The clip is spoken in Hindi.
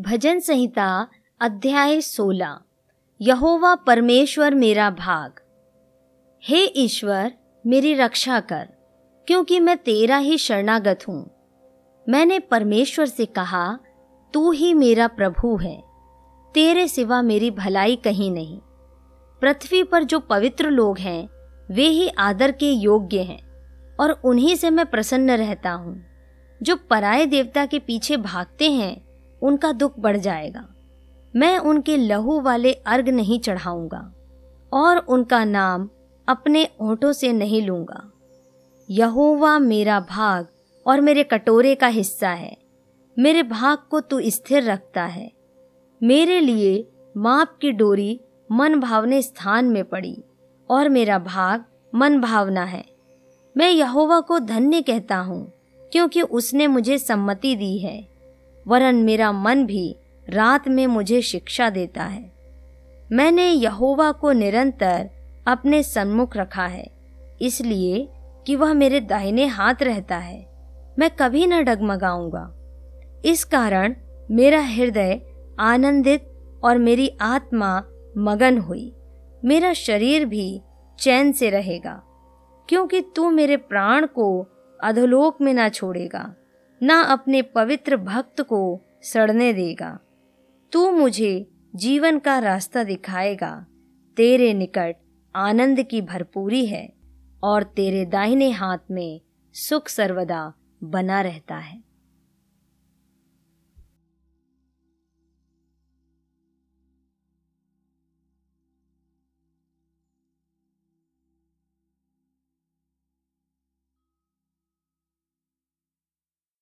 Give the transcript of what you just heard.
भजन संहिता, अध्याय सोलह। यहोवा परमेश्वर मेरा भाग। हे ईश्वर, मेरी रक्षा कर, क्योंकि मैं तेरा ही शरणागत हूँ। मैंने परमेश्वर से कहा, तू ही मेरा प्रभु है। तेरे सिवा मेरी भलाई कहीं नहीं। पृथ्वी पर जो पवित्र लोग हैं, वे ही आदर के योग्य हैं, और उन्हीं से मैं प्रसन्न रहता हूँ। जो पराये देवता के पीछे भागते हैं उनका दुख बढ़ जाएगा। मैं उनके लहू वाले अर्घ नहीं चढ़ाऊँगा और उनका नाम अपने ओंठों से नहीं लूँगा। यहोवा मेरा भाग और मेरे कटोरे का हिस्सा है। मेरे भाग को तू स्थिर रखता है। मेरे लिए माप की डोरी मन भावने स्थान में पड़ी और मेरा भाग मन भावना है। मैं यहोवा को धन्य कहता हूँ, क्योंकि उसने मुझे सम्मति दी है। वरन मेरा मन भी रात में मुझे शिक्षा देता है। मैंने यहोवा को निरंतर अपने सन्मुख रखा है, इसलिए कि वह मेरे दाहिने हाथ रहता है। मैं कभी न डगमगाऊँगा। इस कारण मेरा हृदय आनंदित और मेरी आत्मा मगन हुई। मेरा शरीर भी चैन से रहेगा, क्योंकि तू मेरे प्राण को अधोलोक में ना छोड़ेगा। ना अपने पवित्र भक्त को सड़ने देगा। तू मुझे जीवन का रास्ता दिखाएगा। तेरे निकट आनंद की भरपूरी है और तेरे दाहिने हाथ में सुख सर्वदा बना रहता है।